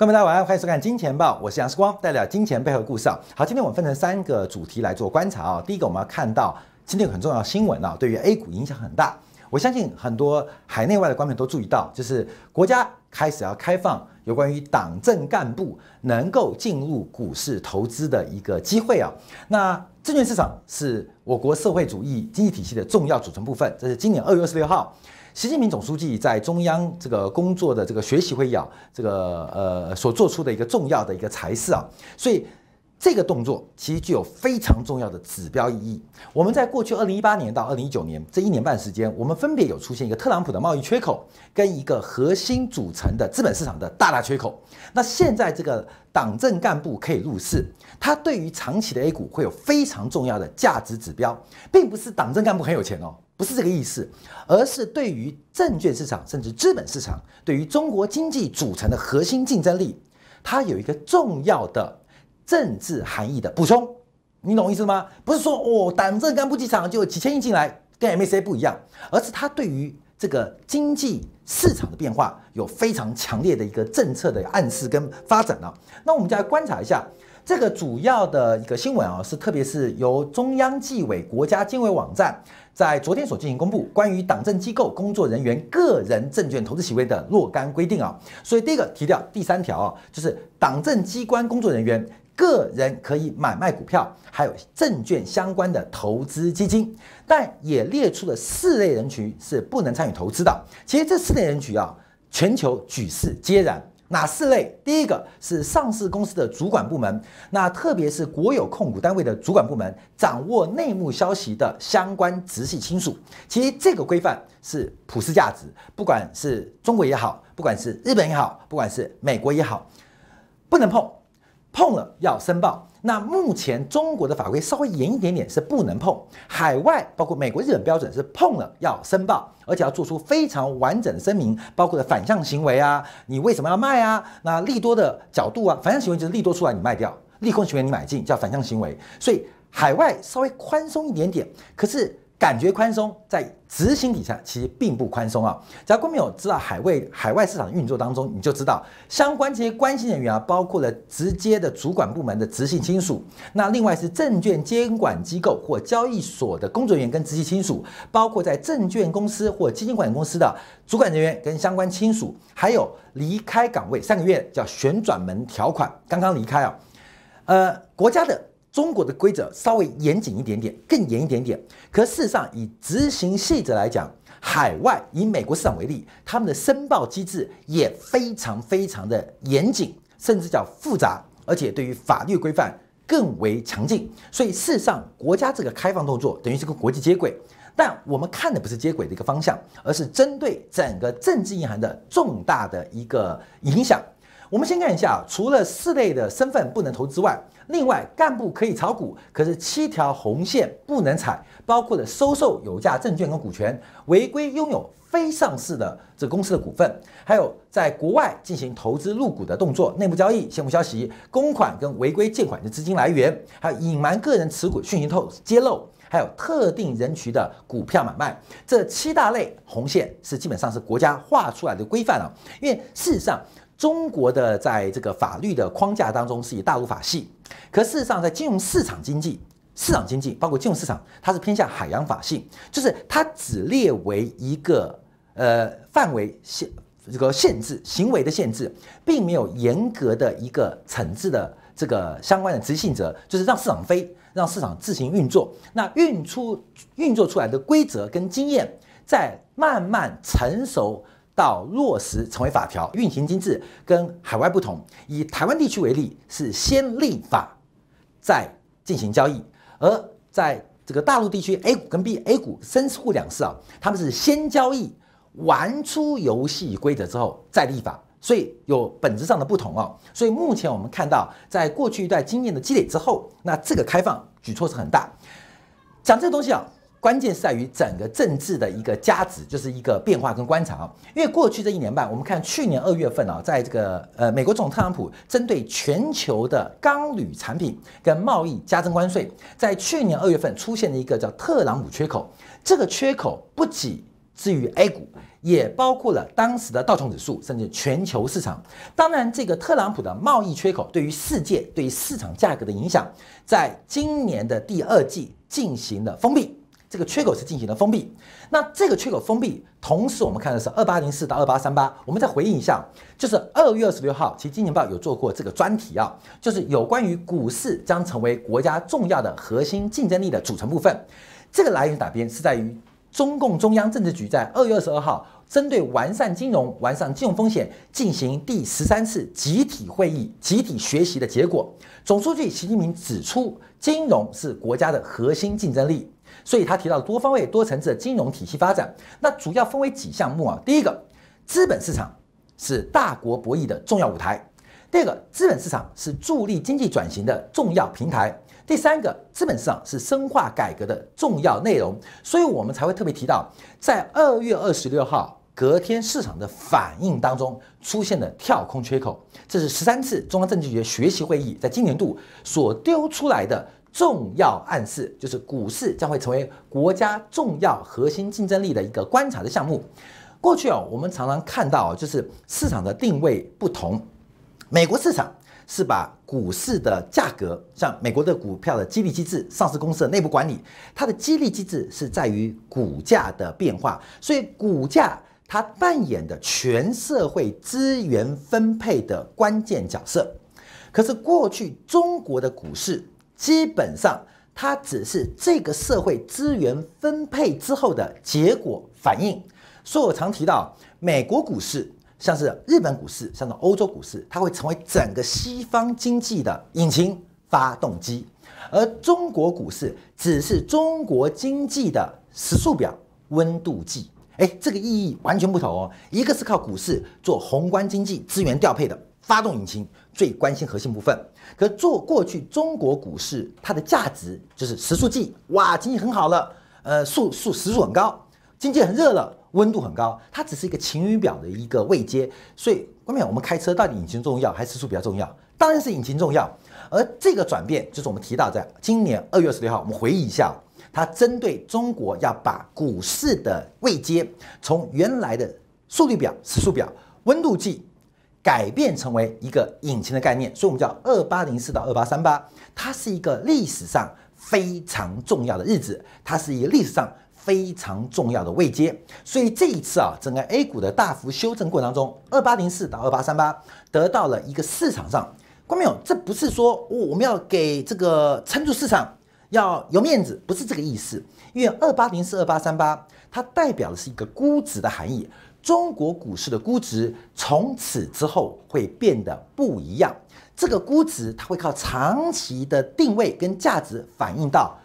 各位大家晚上好，欢迎收看《金钱报》，我是杨世光，带来金钱背后的故事啊。好，今天我们分成三个主题来做观察啊。第一个，我们要看到今天有很重要的新闻啊，对于 A 股影响很大。我相信很多海内外的观众都注意到，就是国家开始要开放有关于党政干部能够进入股市投资的一个机会啊。那证券市场是我国社会主义经济体系的重要组成部分，这是今年二月二十六号。习近平总书记在中央这个工作的这个学习会议啊，这个呃所做出的一个重要的一个裁示啊，所以这个动作其实具有非常重要的指标意义。我们在过去二零一八年到二零一九年这一年半时间，我们分别有出现一个特朗普的贸易缺口跟一个核心组成的资本市场的大大缺口。那现在这个党政干部可以入市，它对于长期的 A 股会有非常重要的价值指标，并不是党政干部很有钱哦。不是这个意思，而是对于证券市场甚至资本市场，对于中国经济组成的核心竞争力，它有一个重要的政治含义的补充。你懂意思吗？不是说哦，党政干部进场就有几千亿进来，跟 M A C 不一样，而是它对于这个经济市场的变化有非常强烈的一个政策的暗示跟发展啊。那我们就来观察一下这个主要的一个新闻啊，是特别是由中央纪委国家监委网站。在昨天所进行公布关于党政机构工作人员个人证券投资行为的若干规定啊，所以第一个提掉第三条啊，就是党政机关工作人员个人可以买卖股票，还有证券相关的投资基金，但也列出了四类人群是不能参与投资的。其实这四类人群啊，全球举世皆然。哪四类？第一个是上市公司的主管部门，那特别是国有控股单位的主管部门，掌握内幕消息的相关直系亲属。其实这个规范是普世价值，不管是中国也好，不管是日本也好，不管是美国也好，不能碰，碰了要申报。那目前中国的法规稍微严一点点，是不能碰；海外包括美国、日本标准是碰了要申报，而且要做出非常完整的声明，包括的反向行为啊，你为什么要卖啊？那利多的角度啊，反向行为就是利多出来你卖掉，利空行为你买进，叫反向行为。所以海外稍微宽松一点点，可是。感觉宽松，在执行底下其实并不宽松啊！只要观众有知道海外海外市场运作当中，你就知道相关这些关系人员啊，包括了直接的主管部门的直系亲属，那另外是证券监管机构或交易所的工作人员跟直系亲属，包括在证券公司或基金管理公司的主管人员跟相关亲属，还有离开岗位三个月叫旋转门条款，刚刚离开啊，呃，国家的。中国的规则稍微严谨一点点，更严一点点。可事实上，以执行细则来讲，海外以美国市场为例，他们的申报机制也非常非常的严谨，甚至叫复杂，而且对于法律规范更为强劲。所以事实上，国家这个开放动作等于是跟国际接轨。但我们看的不是接轨的一个方向，而是针对整个政治意涵的重大的一个影响。我们先看一下，除了四类的身份不能投之外，另外，干部可以炒股，可是七条红线不能踩，包括了收受有价证券跟股权，违规拥有非上市的这公司的股份，还有在国外进行投资入股的动作、内部交易、泄露消息、公款跟违规借款的资金来源，还有隐瞒个人持股讯息透揭露，还有特定人群的股票买卖，这七大类红线是基本上是国家画出来的规范啊，因为事实上。中国的在这个法律的框架当中是以大陆法系，可事实上在金融市场经济、市场经济包括金融市场，它是偏向海洋法系，就是它只列为一个呃范围限这个限制行为的限制，并没有严格的一个惩治的这个相关的执行者，就是让市场飞，让市场自行运作。那运出运作出来的规则跟经验，在慢慢成熟。到落实成为法条运行机制，跟海外不同。以台湾地区为例，是先立法再进行交易；而在这个大陆地区，A 股跟 B A 股深沪两市啊，他们是先交易玩出游戏规则之后再立法，所以有本质上的不同哦。所以目前我们看到，在过去一段经验的积累之后，那这个开放举措是很大。讲这个东西啊。关键是在于整个政治的一个价值，就是一个变化跟观察啊。因为过去这一年半，我们看去年二月份啊，在这个呃美国总统特朗普针对全球的钢铝产品跟贸易加征关税，在去年二月份出现了一个叫特朗普缺口。这个缺口不仅至于 A 股，也包括了当时的道琼指数，甚至全球市场。当然，这个特朗普的贸易缺口对于世界、对于市场价格的影响，在今年的第二季进行了封闭。这个缺口是进行了封闭。那这个缺口封闭，同时我们看的是二八零四到二八三八。我们再回应一下，就是二月二十六号，其实《金钱报》有做过这个专题啊，就是有关于股市将成为国家重要的核心竞争力的组成部分。这个来源打边是在于。中共中央政治局在二月二十二号针对完善金融、完善金融风险进行第十三次集体会议、集体学习的结果。总书记习近平指出，金融是国家的核心竞争力，所以他提到多方位、多层次的金融体系发展。那主要分为几项目啊？第一个，资本市场是大国博弈的重要舞台；第二个，资本市场是助力经济转型的重要平台。第三个，资本市场是深化改革的重要内容，所以我们才会特别提到，在二月二十六号隔天市场的反应当中出现了跳空缺口，这是十三次中央政治局学习会议在今年度所丢出来的重要暗示，就是股市将会成为国家重要核心竞争力的一个观察的项目。过去啊，我们常常看到就是市场的定位不同，美国市场。是把股市的价格，像美国的股票的激励机制、上市公司的内部管理，它的激励机制是在于股价的变化，所以股价它扮演的全社会资源分配的关键角色。可是过去中国的股市基本上它只是这个社会资源分配之后的结果反应，所以我常提到美国股市。像是日本股市，像是欧洲股市，它会成为整个西方经济的引擎发动机，而中国股市只是中国经济的时速表温度计。哎，这个意义完全不同哦。一个是靠股市做宏观经济资源调配的发动引擎，最关心核心部分。可做过去中国股市，它的价值就是时速计，哇，经济很好了，呃，速速时速很高，经济很热了。温度很高，它只是一个晴雨表的一个位阶，所以外面我们开车到底引擎重要还是时速比较重要？当然是引擎重要。而这个转变就是我们提到，在今年二月十六号，我们回忆一下，它针对中国要把股市的位阶从原来的速率表、时速表、温度计改变成为一个引擎的概念，所以我们叫二八零四到二八三八，它是一个历史上非常重要的日子，它是一个历史上。非常重要的位阶，所以这一次啊，整个 A 股的大幅修正过程当中，二八零四到二八三八得到了一个市场上，观众朋友，这不是说我们要给这个撑住市场要有面子，不是这个意思，因为二八零四二八三八它代表的是一个估值的含义，中国股市的估值从此之后会变得不一样，这个估值它会靠长期的定位跟价值反映到。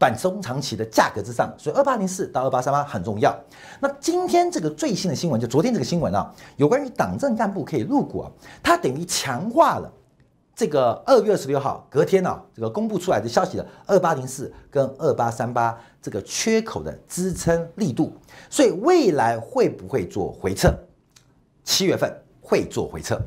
短中长期的价格之上，所以二八零四到二八三八很重要。那今天这个最新的新闻，就昨天这个新闻啊，有关于党政干部可以入股啊，它等于强化了这个二月二十六号隔天啊，这个公布出来的消息的二八零四跟二八三八这个缺口的支撑力度。所以未来会不会做回撤？七月份会做回撤。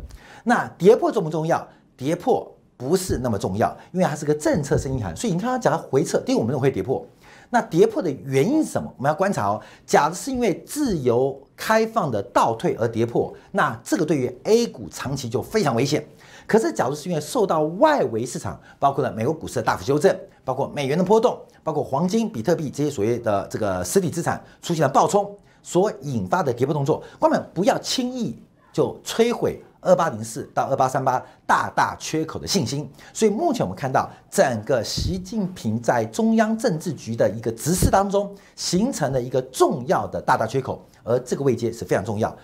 那跌破重不重要？跌破。不是那么重要，因为它是个政策性意涵，所以你看它讲它回撤，第一我们认为会跌破。那跌破的原因是什么？我们要观察哦。假如是因为自由开放的倒退而跌破，那这个对于 A 股长期就非常危险。可是假如是因为受到外围市场，包括了美国股市的大幅修正，包括美元的波动，包括黄金、比特币这些所谓的这个实体资产出现了暴冲所引发的跌破动作，观众不要轻易就摧毁。二八零四到二八三八大大缺口的信心，所以目前我们看到整个习近平在中央政治局的一个指示当中，形成了一个重要的大大缺口，而这个位阶是非常重要。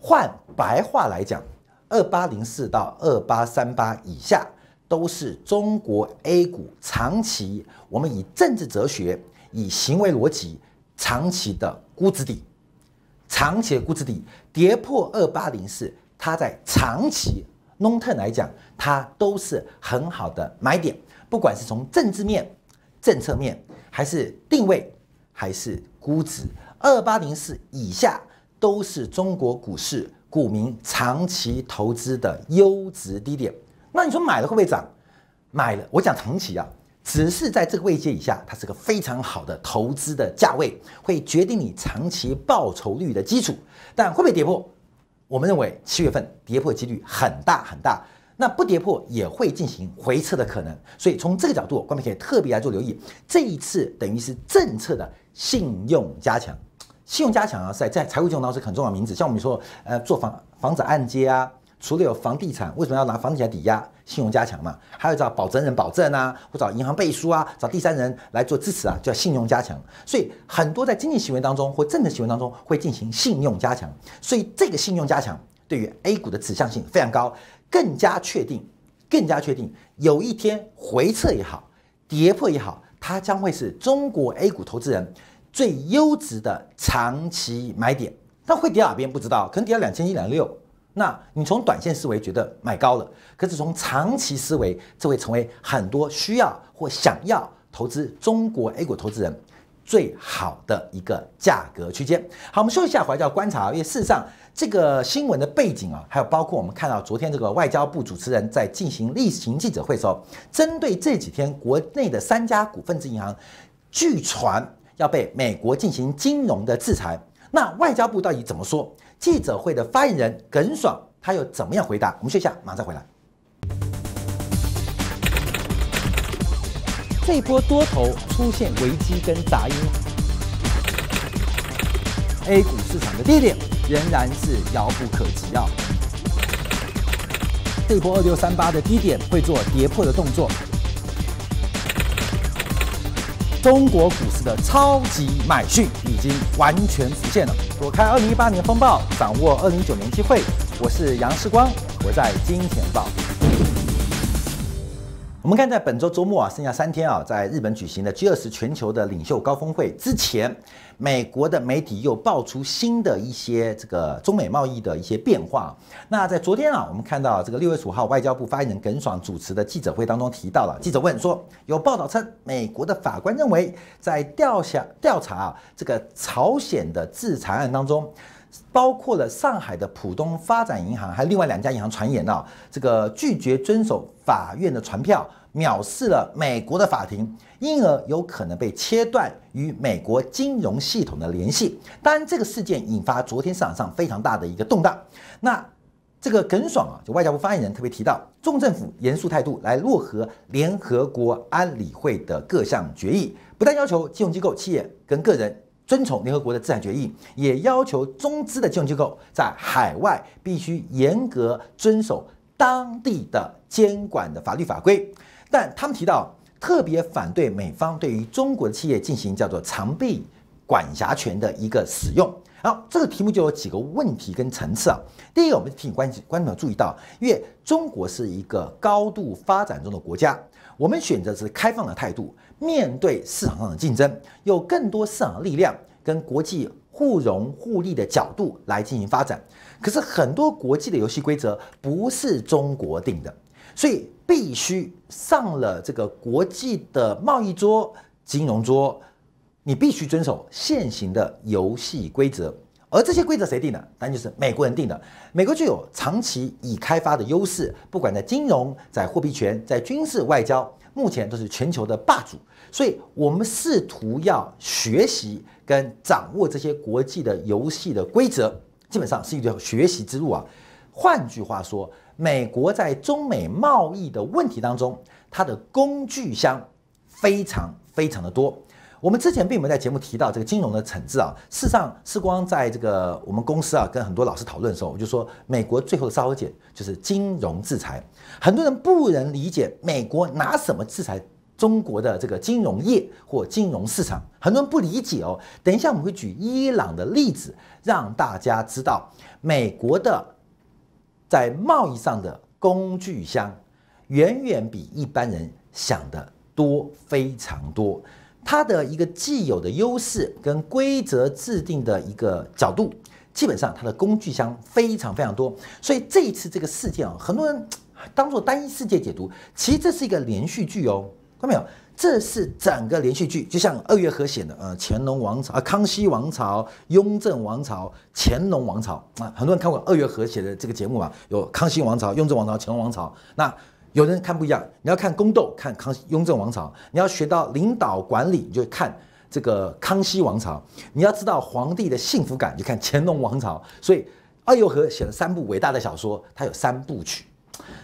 换白话来讲，二八零四到二八三八以下都是中国 A 股长期我们以政治哲学、以行为逻辑长期的估值底，长期的估值底跌破二八零四。它在长期 long term 来讲，它都是很好的买点，不管是从政治面、政策面，还是定位，还是估值，二八零四以下都是中国股市股民长期投资的优质低点。那你说买了会不会涨？买了，我讲长期啊，只是在这个位阶以下，它是个非常好的投资的价位，会决定你长期报酬率的基础。但会不会跌破？我们认为七月份跌破几率很大很大。那不跌破也会进行回撤的可能。所以从这个角度，观众可以特别来做留意。这一次等于是政策的信用加强，信用加强啊，在在财务金融当中是很重要名字。像我们说，呃，做房房子按揭啊。除了有房地产，为什么要拿房地产抵押？信用加强嘛，还有找保证人保证啊，或找银行背书啊，找第三人来做支持啊，叫信用加强。所以很多在经济行为当中或政治行为当中会进行信用加强。所以这个信用加强对于 A 股的指向性非常高，更加确定，更加确定，有一天回撤也好，跌破也好，它将会是中国 A 股投资人最优质的长期买点。它会跌哪边不知道，可能跌到两千一两六。那你从短线思维觉得买高了，可是从长期思维，这会成为很多需要或想要投资中国 A 股投资人最好的一个价格区间。好，我们休息一下，回来就要观察，因为事实上这个新闻的背景啊，还有包括我们看到昨天这个外交部主持人在进行例行记者会的时候，针对这几天国内的三家股份制银行，据传要被美国进行金融的制裁，那外交部到底怎么说？记者会的发言人耿爽，他又怎么样回答？我们休息一下，马上回来。这波多头出现危机跟杂音，A 股市场的低点仍然是遥不可及啊！这波二六三八的低点会做跌破的动作。中国股市的超级买讯已经完全浮现了。躲开二零一八年风暴，掌握二零一九年机会。我是杨世光，我在金钱豹。我们看，在本周周末啊，剩下三天啊，在日本举行的 G20 全球的领袖高峰会之前，美国的媒体又爆出新的一些这个中美贸易的一些变化。那在昨天啊，我们看到这个六月十五号，外交部发言人耿爽主持的记者会当中提到了，记者问说，有报道称，美国的法官认为，在调查调查这个朝鲜的制裁案当中。包括了上海的浦东发展银行，还有另外两家银行传言啊，这个拒绝遵守法院的传票，藐视了美国的法庭，因而有可能被切断与美国金融系统的联系。当然，这个事件引发昨天市场上非常大的一个动荡。那这个耿爽啊，就外交部发言人特别提到，中政府严肃态度来落合联合国安理会的各项决议，不但要求金融机构、企业跟个人。遵从联合国的制裁决议，也要求中资的金融机构在海外必须严格遵守当地的监管的法律法规。但他们提到，特别反对美方对于中国的企业进行叫做长臂管辖权的一个使用。好，这个题目就有几个问题跟层次啊。第一个，我们提醒观观众注意到，因为中国是一个高度发展中的国家，我们选择是开放的态度。面对市场上的竞争，有更多市场力量跟国际互融互利的角度来进行发展。可是很多国际的游戏规则不是中国定的，所以必须上了这个国际的贸易桌、金融桌，你必须遵守现行的游戏规则。而这些规则谁定的？当然就是美国人定的。美国具有长期已开发的优势，不管在金融、在货币权、在军事、外交。目前都是全球的霸主，所以我们试图要学习跟掌握这些国际的游戏的规则，基本上是一条学习之路啊。换句话说，美国在中美贸易的问题当中，它的工具箱非常非常的多。我们之前并没有在节目提到这个金融的惩治啊。事实上，世光在这个我们公司啊，跟很多老师讨论的时候，我就说，美国最后的杀手锏就是金融制裁。很多人不能理解美国拿什么制裁中国的这个金融业或金融市场，很多人不理解哦。等一下我们会举伊朗的例子，让大家知道美国的在贸易上的工具箱远远比一般人想的多，非常多。它的一个既有的优势跟规则制定的一个角度，基本上它的工具箱非常非常多，所以这一次这个事件啊，很多人当做单一事件解读，其实这是一个连续剧哦，看到没有？这是整个连续剧，就像二月河写的，呃，乾隆王朝啊，康熙王朝、雍正王朝、乾隆王朝啊，很多人看过二月河写的这个节目啊，有康熙王朝、雍正王朝、乾隆王朝，那有人看不一样，你要看宫斗，看康熙、雍正王朝；你要学到领导管理，你就看这个康熙王朝；你要知道皇帝的幸福感，就看乾隆王朝。所以，二月河写了三部伟大的小说，它有三部曲。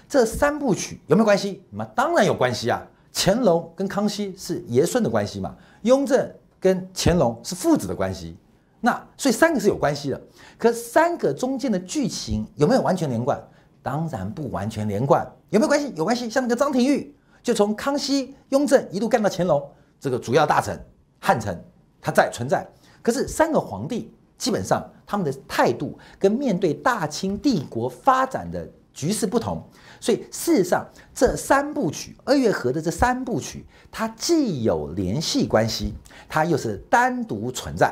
这三部曲有没有关系？那当然有关系啊！乾隆跟康熙是爷孙的关系嘛，雍正跟乾隆是父子的关系。那所以三个是有关系的，可三个中间的剧情有没有完全连贯？当然不完全连贯，有没有关系？有关系。像那个张廷玉，就从康熙、雍正一路干到乾隆，这个主要大臣汉臣他在存在。可是三个皇帝基本上他们的态度跟面对大清帝国发展的局势不同，所以事实上这三部曲二月河的这三部曲，它既有联系关系，它又是单独存在。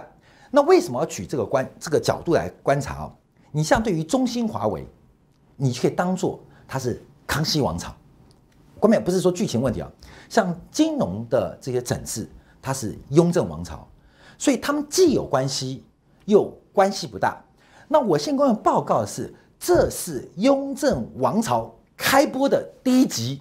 那为什么要取这个观这个角度来观察哦？你像对于中兴华为。你可以当做它是康熙王朝，关键不是说剧情问题啊，像金融的这些整治，它是雍正王朝，所以他们既有关系，又关系不大。那我现在跟你报告的是，这是雍正王朝开播的第一集，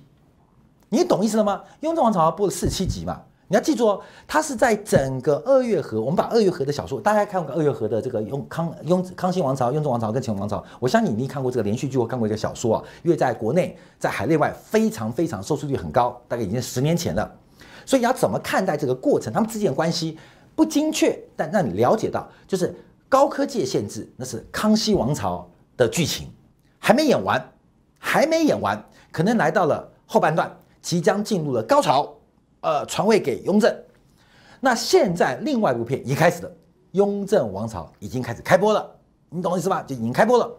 你懂意思了吗？雍正王朝播了四七集嘛。你要记住哦，它是在整个二月河。我们把二月河的小说，大家看过二月河的这个雍康雍康熙王朝、雍正王朝跟乾隆王朝，我相信你一看过这个连续剧或看过一个小说啊。因为在国内，在海内外非常非常收视率很高，大概已经十年前了。所以你要怎么看待这个过程？他们之间的关系不精确，但让你了解到，就是高科技的限制，那是康熙王朝的剧情还没演完，还没演完，可能来到了后半段，即将进入了高潮。呃，传位给雍正。那现在另外一部片已开始了，雍正王朝已经开始开播了，你懂我意思吧？就已经开播了。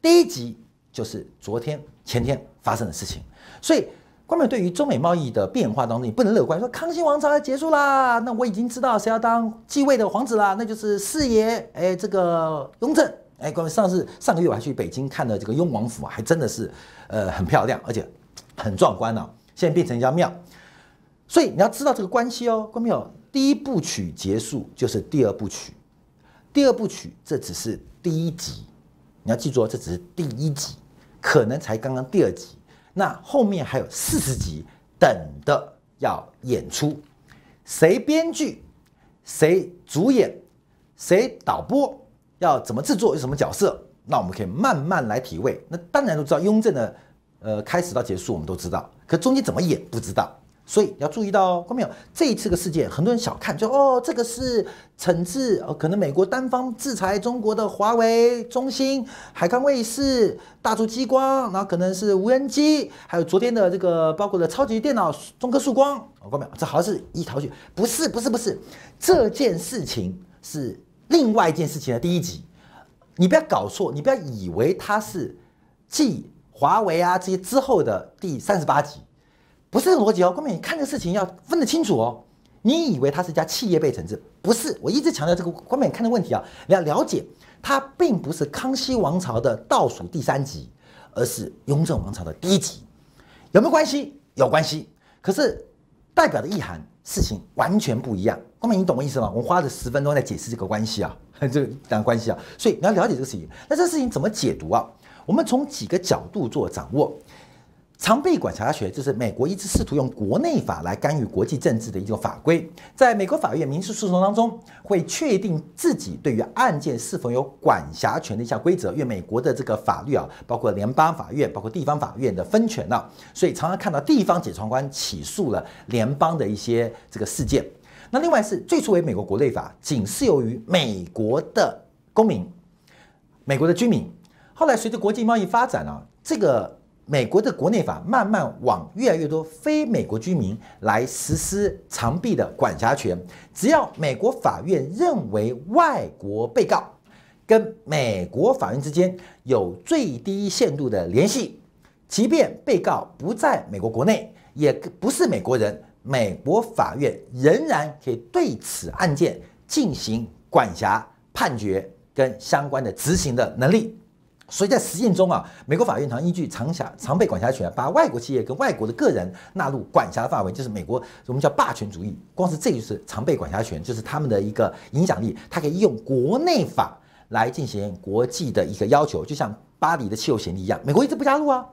第一集就是昨天、前天发生的事情。所以，关键对于中美贸易的变化当中，你不能乐观说康熙王朝要结束啦。那我已经知道谁要当继位的皇子啦，那就是四爷，哎，这个雍正。哎，关键上次上个月我还去北京看了这个雍王府，还真的是呃很漂亮，而且很壮观啊。现在变成一家庙。所以你要知道这个关系哦，关没有？第一部曲结束就是第二部曲，第二部曲这只是第一集，你要记住哦，这只是第一集，可能才刚刚第二集，那后面还有四十集等的要演出，谁编剧，谁主演，谁导播，要怎么制作，有什么角色，那我们可以慢慢来体会。那当然都知道雍正的，呃，开始到结束我们都知道，可中间怎么演不知道。所以要注意到哦，看到没有？这一次的事件，很多人小看，就哦，这个是惩治哦，可能美国单方制裁中国的华为、中兴、海康卫视、大族激光，然后可能是无人机，还有昨天的这个包括了超级电脑中科曙光，看到没有？这好像是一套剧，不是，不是，不是，这件事情是另外一件事情的第一集，你不要搞错，你不要以为它是继华为啊这些之后的第三十八集。不是这个逻辑哦，关键你看这个事情要分得清楚哦。你以为它是一家企业被惩治，不是？我一直强调这个关键，你看的问题啊，你要了解它并不是康熙王朝的倒数第三集，而是雍正王朝的第一集，有没有关系？有关系。可是代表的意涵事情完全不一样。关键你懂我意思吗？我花了十分钟在解释这个关系啊，这个两个关系啊。所以你要了解这个事情，那这个事情怎么解读啊？我们从几个角度做掌握。常备管辖权就是美国一直试图用国内法来干预国际政治的一种法规，在美国法院民事诉讼当中，会确定自己对于案件是否有管辖权的一项规则。因为美国的这个法律啊，包括联邦法院、包括地方法院的分权啊，所以常常看到地方检察官起诉了联邦的一些这个事件。那另外是最初为美国国内法，仅适用于美国的公民、美国的居民。后来随着国际贸易发展啊，这个。美国的国内法慢慢往越来越多非美国居民来实施长臂的管辖权，只要美国法院认为外国被告跟美国法院之间有最低限度的联系，即便被告不在美国国内，也不是美国人，美国法院仍然可以对此案件进行管辖、判决跟相关的执行的能力。所以在实践中啊，美国法院常依据常辖常备管辖权，把外国企业跟外国的个人纳入管辖的范围，就是美国我们叫霸权主义。光是这就是常备管辖权，就是他们的一个影响力，它可以用国内法来进行国际的一个要求，就像巴黎的气候协议一样，美国一直不加入啊，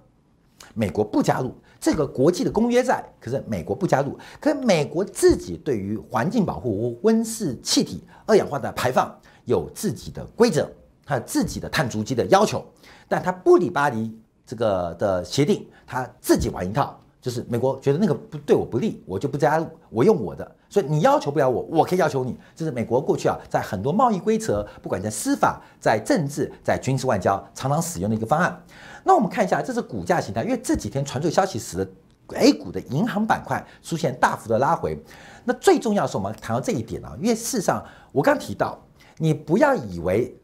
美国不加入，这个国际的公约在，可是美国不加入。可是美国自己对于环境保护、温室气体、二氧化碳排放有自己的规则，它有自己的碳足迹的要求，但它不理巴黎这个的协定，它自己玩一套。就是美国觉得那个不对我不利，我就不加入，我用我的。所以你要求不了我，我可以要求你。这是美国过去啊，在很多贸易规则，不管在司法、在政治、在军事外交，常常使用的一个方案。那我们看一下，这是股价形态，因为这几天传出消息，使得 A 股的银行板块出现大幅的拉回。那最重要的是，我们谈到这一点啊，因为事实上我刚提到，你不要以为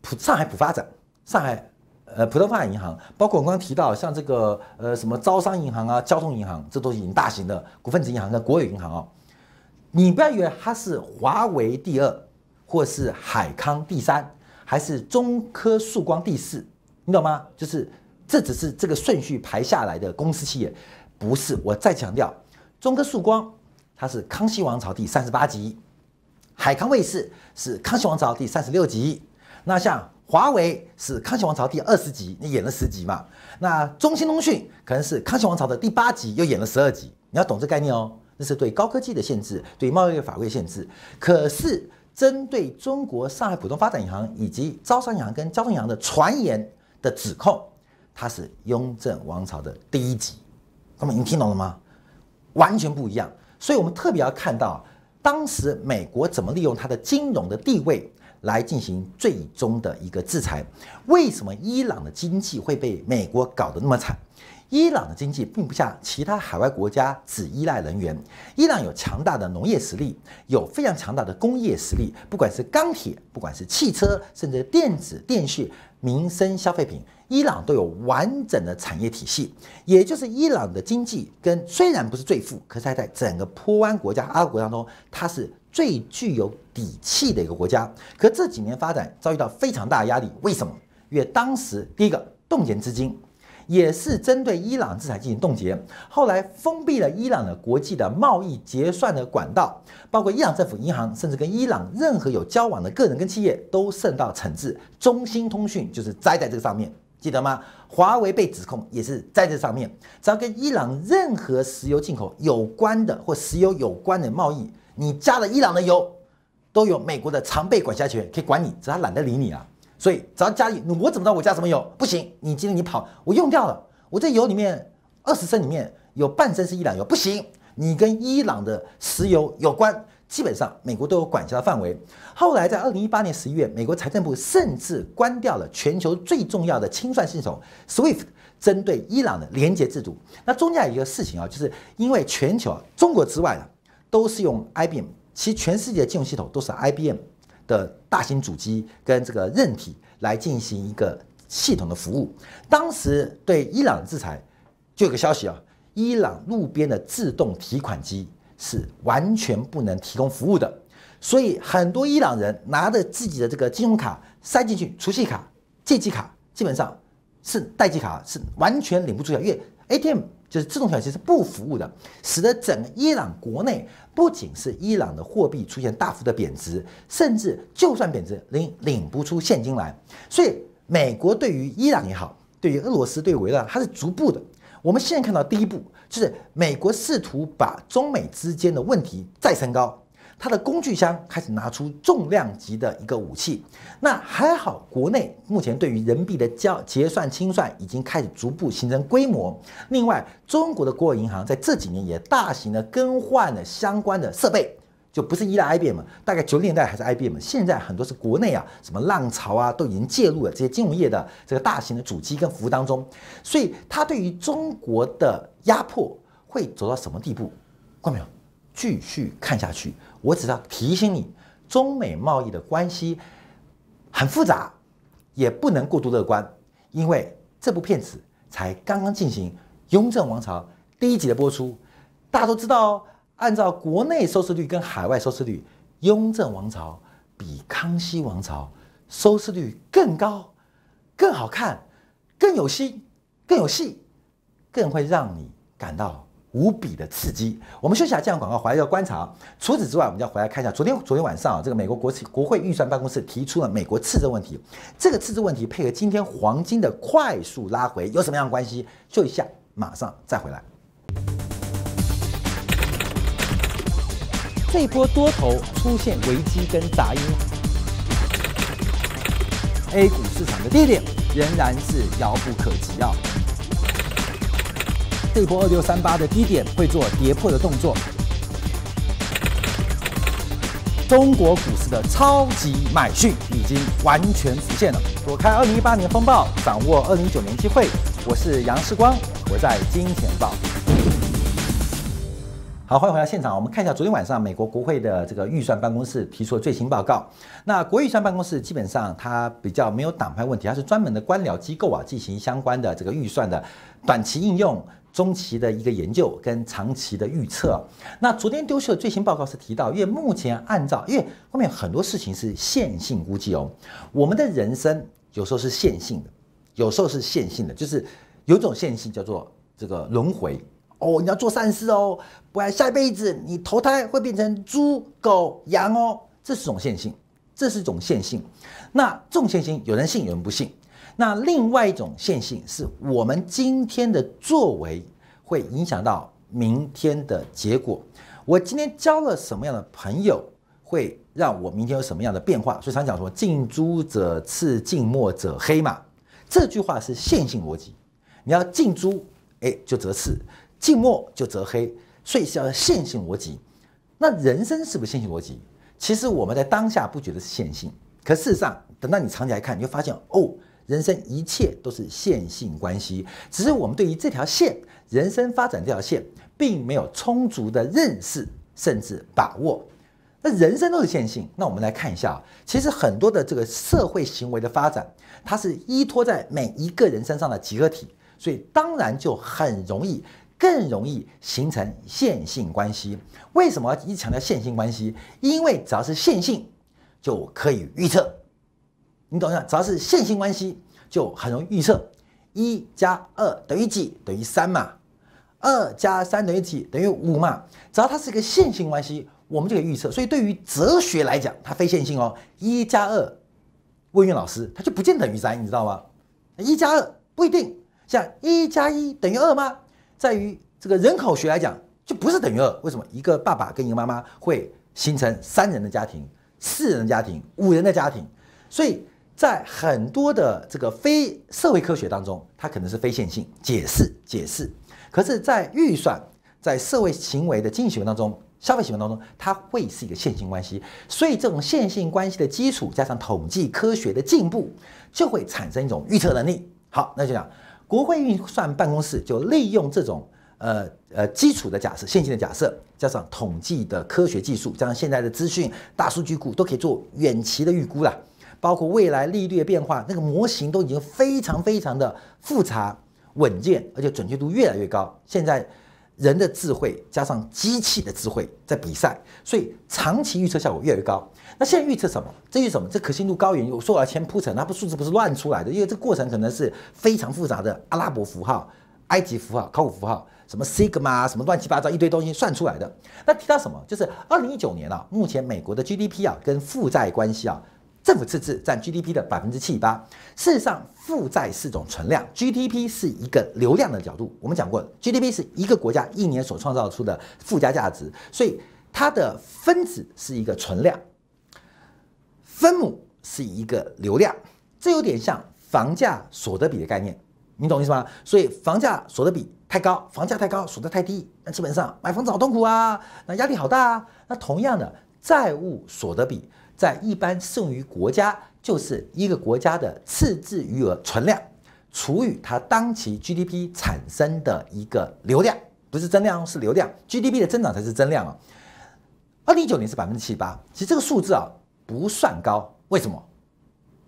普上海普发展，上海。呃，浦东发展银行，包括我刚提到像这个呃什么招商银行啊、交通银行，这都是已经大型的股份制银行跟国有银行啊。你不要以为它是华为第二，或是海康第三，还是中科曙光第四，你懂吗？就是这只是这个顺序排下来的公司企业，不是。我再强调，中科曙光它是康熙王朝第三十八集，海康卫视是康熙王朝第三十六集，那像。华为是康熙王朝第二十集，你演了十集嘛？那中兴通讯可能是康熙王朝的第八集，又演了十二集。你要懂这概念哦，那是对高科技的限制，对贸易法规限制。可是针对中国上海浦东发展银行以及招商银行跟交通银行的传言的指控，它是雍正王朝的第一集。那么你听懂了吗？完全不一样。所以我们特别要看到当时美国怎么利用它的金融的地位。来进行最终的一个制裁。为什么伊朗的经济会被美国搞得那么惨？伊朗的经济并不像其他海外国家只依赖能源，伊朗有强大的农业实力，有非常强大的工业实力，不管是钢铁，不管是汽车，甚至电子、电视、民生消费品，伊朗都有完整的产业体系。也就是伊朗的经济跟虽然不是最富，可是还在整个波湾国家、阿拉伯国当中，它是。最具有底气的一个国家，可这几年发展遭遇到非常大的压力。为什么？因为当时第一个冻结资金，也是针对伊朗制裁进行冻结，后来封闭了伊朗的国际的贸易结算的管道，包括伊朗政府银行，甚至跟伊朗任何有交往的个人跟企业都受到惩治。中兴通讯就是栽在这个上面，记得吗？华为被指控也是在这上面，只要跟伊朗任何石油进口有关的或石油有关的贸易。你加了伊朗的油，都有美国的常备管辖权可以管你，只要懒得理你啊。所以只要加你，我怎么知道我加什么油？不行，你今天你跑，我用掉了，我这油里面二十升里面有半升是伊朗油，不行，你跟伊朗的石油有关，基本上美国都有管辖的范围。后来在二零一八年十一月，美国财政部甚至关掉了全球最重要的清算系统 SWIFT，针对伊朗的连结制度。那中间有一个事情啊，就是因为全球中国之外的。都是用 IBM，其实全世界的金融系统都是 IBM 的大型主机跟这个韧体来进行一个系统的服务。当时对伊朗的制裁，就有个消息啊，伊朗路边的自动提款机是完全不能提供服务的，所以很多伊朗人拿着自己的这个金融卡塞进去，储蓄卡、借记卡，基本上是代记卡是完全领不出来，因为 ATM。就是自动提款机是不服务的，使得整个伊朗国内不仅是伊朗的货币出现大幅的贬值，甚至就算贬值，领领不出现金来。所以，美国对于伊朗也好，对于俄罗斯、对于委内瑞拉，它是逐步的。我们现在看到第一步，就是美国试图把中美之间的问题再升高。他的工具箱开始拿出重量级的一个武器，那还好，国内目前对于人民币的交结算清算已经开始逐步形成规模。另外，中国的国有银行在这几年也大型的更换了相关的设备，就不是依赖 IBM，大概九十年代还是 IBM，现在很多是国内啊，什么浪潮啊都已经介入了这些金融业的这个大型的主机跟服务当中，所以它对于中国的压迫会走到什么地步？看没有？继续看下去。我只要提醒你，中美贸易的关系很复杂，也不能过度乐观，因为这部片子才刚刚进行《雍正王朝》第一集的播出。大家都知道哦，按照国内收视率跟海外收视率，《雍正王朝》比《康熙王朝》收视率更高、更好看、更有戏、更有戏，更会让你感到。无比的刺激。我们休息下，这样广告回来要观察。除此之外，我们要回来看一下昨天昨天晚上啊，这个美国国国会预算办公室提出了美国赤字问题。这个赤字问题配合今天黄金的快速拉回，有什么样的关系？休息一下，马上再回来。这波多头出现危机跟杂音，A 股市场的低点仍然是遥不可及啊！这一波二六三八的低点会做跌破的动作，中国股市的超级买讯已经完全浮现了。躲开二零一八年风暴，掌握二零一九年机会。我是杨世光，我在金钱报。好，欢迎回到现场。我们看一下昨天晚上美国国会的这个预算办公室提出的最新报告。那国预算办公室基本上它比较没有党派问题，它是专门的官僚机构啊，进行相关的这个预算的短期应用、中期的一个研究跟长期的预测。那昨天丢出的最新报告是提到，因为目前按照，因为后面很多事情是线性估计哦，我们的人生有时候是线性的，有时候是线性的，就是有一种线性叫做这个轮回。哦，你要做善事哦，不然下一辈子你投胎会变成猪、狗、羊哦，这是种线性，这是种线性。那这种线性，有人信，有人不信。那另外一种线性是我们今天的作为会影响到明天的结果。我今天交了什么样的朋友，会让我明天有什么样的变化？所以常讲说“近朱者赤，近墨者黑”嘛，这句话是线性逻辑。你要近朱，哎，就则赤。近墨就则黑，所以是要线性逻辑。那人生是不是线性逻辑？其实我们在当下不觉得是线性，可事实上，等到你长期来看，你就发现哦，人生一切都是线性关系。只是我们对于这条线，人生发展这条线，并没有充足的认识，甚至把握。那人生都是线性，那我们来看一下，其实很多的这个社会行为的发展，它是依托在每一个人身上的集合体，所以当然就很容易。更容易形成线性关系。为什么一强调线性关系？因为只要是线性，就可以预测。你懂吗？只要是线性关系，就很容易预测。一加二等于几？等于三嘛。二加三等于几？等于五嘛。只要它是一个线性关系，我们就可以预测。所以对于哲学来讲，它非线性哦。一加二，问袁老师，它就不见等于三，你知道吗？一加二不一定。像一加一等于二吗？在于这个人口学来讲，就不是等于二。为什么一个爸爸跟一个妈妈会形成三人的家庭、四人的家庭、五人的家庭？所以在很多的这个非社会科学当中，它可能是非线性解释解释。可是，在预算、在社会行为的经济行为当中、消费行为当中，它会是一个线性关系。所以，这种线性关系的基础加上统计科学的进步，就会产生一种预测能力。好，那就讲。国会预算办公室就利用这种呃呃基础的假设、线性的假设，加上统计的科学技术，加上现在的资讯大数据库，都可以做远期的预估了。包括未来利率的变化，那个模型都已经非常非常的复杂、稳健，而且准确度越来越高。现在。人的智慧加上机器的智慧在比赛，所以长期预测效果越来越高。那现在预测什么？这预测什么？这可信度高远，有说了前铺陈，那不数字不是乱出来的，因为这过程可能是非常复杂的阿拉伯符号、埃及符号、考古符号，什么 sigma 什么乱七八糟一堆东西算出来的。那提到什么？就是二零一九年啊，目前美国的 GDP 啊跟负债关系啊。政府赤字占 GDP 的百分之七十八。事实上，负债是种存量，GDP 是一个流量的角度。我们讲过，GDP 是一个国家一年所创造出的附加价值，所以它的分子是一个存量，分母是一个流量。这有点像房价所得比的概念，你懂意思吗？所以房价所得比太高，房价太高，所得太低，那基本上买房子好痛苦啊，那压力好大啊。那同样的，债务所得比。在一般适用于国家，就是一个国家的赤字余额存量除以它当期 GDP 产生的一个流量，不是增量，是流量。GDP 的增长才是增量啊。二零一九年是百分之七八，其实这个数字啊不算高，为什么？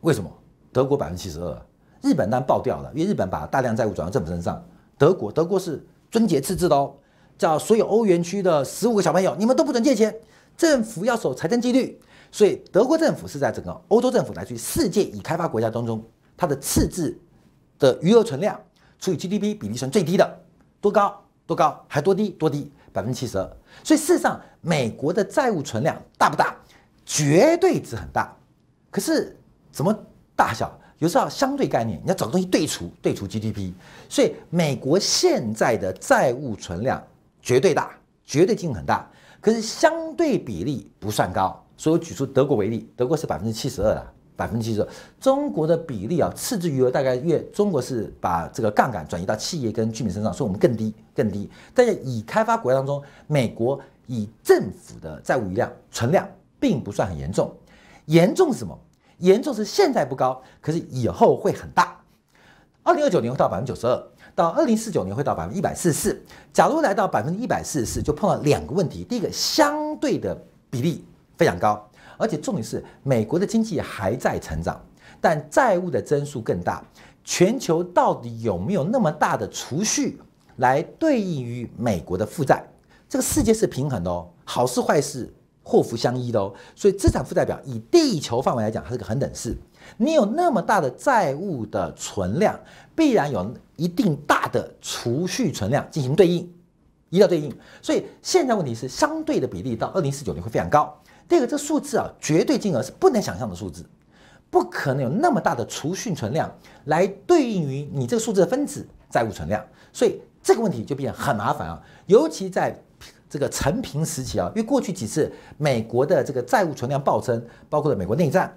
为什么？德国百分之七十二，日本当然爆掉了，因为日本把大量债务转到政府身上。德国，德国是尊节赤字的哦，叫所有欧元区的十五个小朋友，你们都不准借钱，政府要守财政纪律。所以德国政府是在整个欧洲政府乃至于世界已开发国家当中，它的赤字的余额存量除以 GDP 比例算最低的，多高？多高？还多低？多低？百分之七十二。所以事实上，美国的债务存量大不大？绝对值很大。可是怎么大小？有时候相对概念，你要找个东西对除，对除 GDP。所以美国现在的债务存量绝对大，绝对金额很大。可是相对比例不算高。所以我举出德国为例，德国是百分之七十二了。百分之七十，中国的比例啊，赤字余额大概越中国是把这个杠杆转移到企业跟居民身上，所以我们更低更低。但是以开发国家当中，美国以政府的债务余量存量并不算很严重，严重是什么？严重是现在不高，可是以后会很大。二零二九年会到百分之九十二，到二零四九年会到百分之一百四十四。假如来到百分之一百四十四，就碰到两个问题：第一个，相对的比例非常高。而且重点是，美国的经济还在成长，但债务的增速更大。全球到底有没有那么大的储蓄来对应于美国的负债？这个世界是平衡的哦，好事坏事祸福相依的哦。所以资产负债表以地球范围来讲，它是个恒等式。你有那么大的债务的存量，必然有一定大的储蓄存量进行对应，一定要对应。所以现在问题是，相对的比例到二零四九年会非常高。第二个，这数字啊，绝对金额是不能想象的数字，不可能有那么大的储蓄存量来对应于你这个数字的分子债务存量，所以这个问题就变得很麻烦啊。尤其在这个陈平时期啊，因为过去几次美国的这个债务存量暴增，包括了美国内战、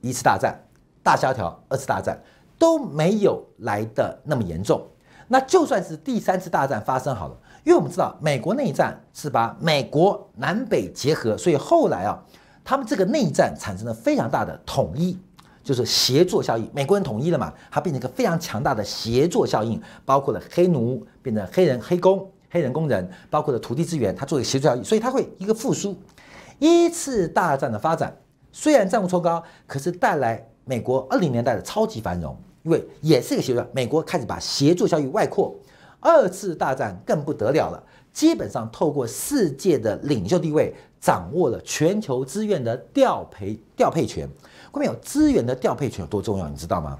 一次大战、大萧条、二次大战都没有来的那么严重。那就算是第三次大战发生好了。因为我们知道，美国内战是把美国南北结合，所以后来啊，他们这个内战产生了非常大的统一，就是协作效应。美国人统一了嘛，它变成一个非常强大的协作效应，包括了黑奴变成黑人黑工、黑人工人，包括的土地资源，它做一个协助效应，所以它会一个复苏。一次大战的发展虽然债务超高，可是带来美国二零年代的超级繁荣，因为也是一个协作，美国开始把协助效益外扩。二次大战更不得了了，基本上透过世界的领袖地位，掌握了全球资源的调配调配权。后面有资源的调配权有多重要，你知道吗？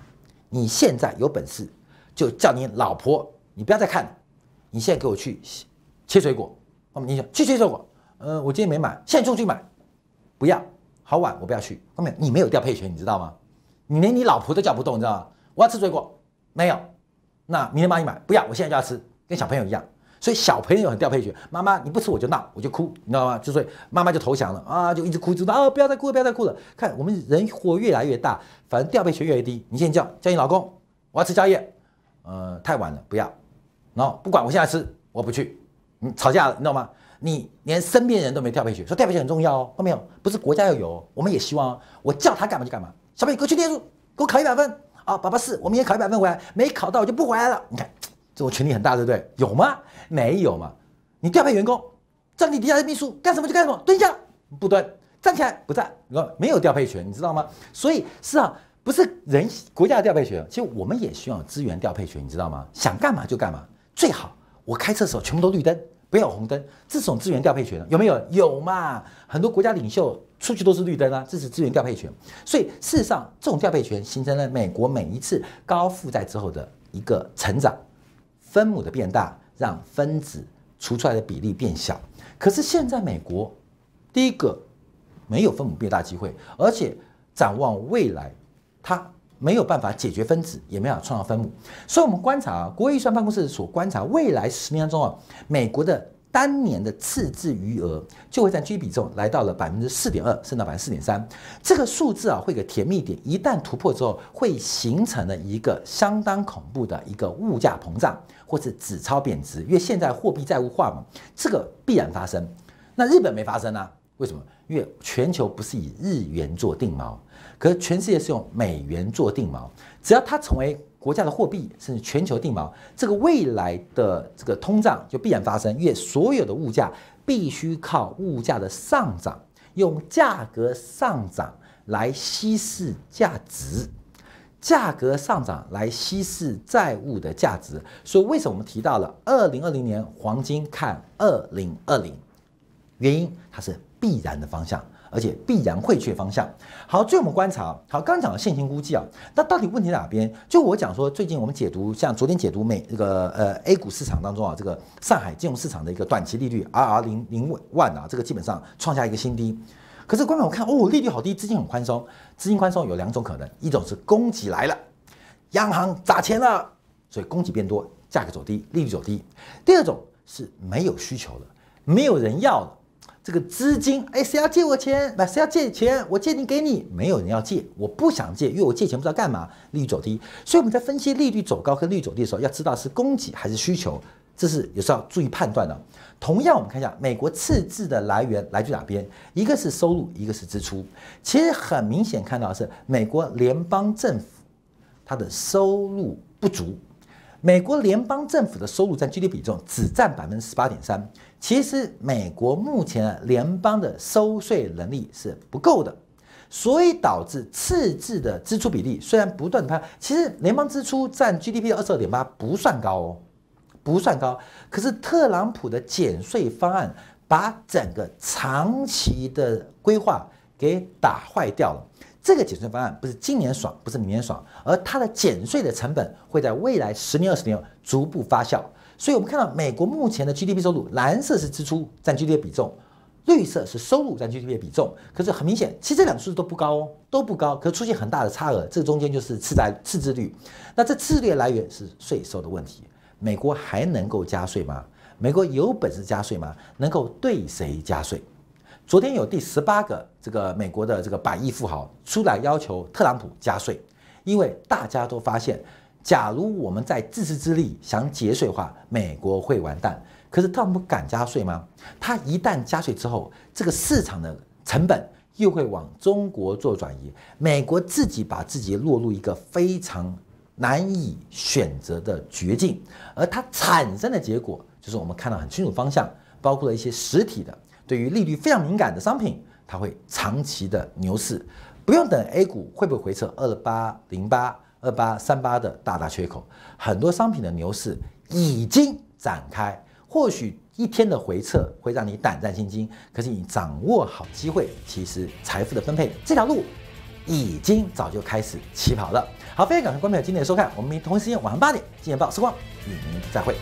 你现在有本事，就叫你老婆，你不要再看了，你现在给我去切水果。后面你想去切水果，呃，我今天没买，现在就去买，不要，好晚，我不要去。后面你没有调配权，你知道吗？你连你老婆都叫不动，你知道吗？我要吃水果，没有。那明天帮你买，不要，我现在就要吃，跟小朋友一样。所以小朋友很调配权，妈妈你不吃我就闹，我就哭，你知道吗？就所以妈妈就投降了啊，就一直哭，知道啊，不要再哭了，不要再哭了。看我们人活越来越大，反正调配权越来越低。你现在叫叫你老公，我要吃宵夜，呃，太晚了，不要。然后不管我现在吃，我不去。你吵架了，你知道吗？你连身边人都没调配权，说调配权很重要哦。看到没有？不是国家要有，我们也希望哦我叫他干嘛就干嘛。小朋友，给我去念书，给我考一百分。啊，爸爸是我明天考一百分回来，没考到我就不回来了。你看，这我权力很大，对不对？有吗？没有嘛。你调配员工，叫你底下的秘书干什么就干什么，蹲下不蹲，站起来不站，你说没有调配权，你知道吗？所以是啊，不是人国家的调配权，其实我们也需要资源调配权，你知道吗？想干嘛就干嘛，最好我开车的时候全部都绿灯，不要红灯，这种资源调配权有没有？有嘛？很多国家领袖。出去都是绿灯啊，这是资源调配权。所以事实上，这种调配权形成了美国每一次高负债之后的一个成长，分母的变大，让分子除出来的比例变小。可是现在美国第一个没有分母变大机会，而且展望未来，它没有办法解决分子，也没有创造分母。所以我们观察啊，国会预算办公室所观察未来十年中啊，美国的。单年的赤字余额就会占 G 比重来到了百分之四点二，升到百分之四点三。这个数字啊，会有个甜蜜点，一旦突破之后，会形成了一个相当恐怖的一个物价膨胀，或是纸钞贬值。因为现在货币债务化嘛，这个必然发生。那日本没发生啊？为什么？因为全球不是以日元做定锚，可是全世界是用美元做定锚。只要它成为国家的货币甚至全球定锚，这个未来的这个通胀就必然发生，因为所有的物价必须靠物价的上涨，用价格上涨来稀释价值，价格上涨来稀释债务的价值。所以为什么我们提到了二零二零年黄金看二零二零？原因它是必然的方向。而且必然会去方向。好，最后我们观察，好，刚讲的现行估计啊，那到底问题在哪边？就我讲说，最近我们解读，像昨天解读美这个呃 A 股市场当中啊，这个上海金融市场的一个短期利率 RR 零零万啊，这个基本上创下一个新低。可是观众我看哦，利率好低，资金很宽松。资金宽松有两种可能，一种是供给来了，央行砸钱了，所以供给变多，价格走低，利率走低。第二种是没有需求了，没有人要了。这个资金，哎，谁要借我钱？那谁要借钱？我借你给你，没有人要借，我不想借，因为我借钱不知道干嘛，利率走低。所以我们在分析利率走高和利率走低的时候，要知道是供给还是需求，这是有时候要注意判断的。同样，我们看一下美国赤字的来源来自哪边？一个是收入，一个是支出。其实很明显看到的是美国联邦政府它的收入不足。美国联邦政府的收入占 GDP 比重只占百分之十八点三。其实美国目前联邦的收税能力是不够的，所以导致赤字的支出比例虽然不断攀，其实联邦支出占 GDP 的二十二点八不算高哦，不算高。可是特朗普的减税方案把整个长期的规划给打坏掉了。这个减税方案不是今年爽，不是明年爽，而它的减税的成本会在未来十年、二十年逐步发酵。所以，我们看到美国目前的 GDP 收入，蓝色是支出占 GDP 比重，绿色是收入占 GDP 的比重。可是很明显，其实这两个数字都不高哦，都不高。可是出现很大的差额，这中间就是赤债赤字率。那这赤字率的来源是税收的问题。美国还能够加税吗？美国有本事加税吗？能够对谁加税？昨天有第十八个这个美国的这个百亿富豪出来要求特朗普加税，因为大家都发现，假如我们在自私自利想节税的话，美国会完蛋。可是特朗普敢加税吗？他一旦加税之后，这个市场的成本又会往中国做转移，美国自己把自己落入一个非常难以选择的绝境，而它产生的结果就是我们看到很清楚方向，包括了一些实体的。对于利率非常敏感的商品，它会长期的牛市，不用等 A 股会不会回撤二八零八、二八三八的大大缺口，很多商品的牛市已经展开。或许一天的回撤会让你胆战心惊，可是你掌握好机会，其实财富的分配这条路已经早就开始起跑了。好，非常感谢观众朋友今天的收看，我们明天同一时间晚上八点《金钱报》时光与您再会。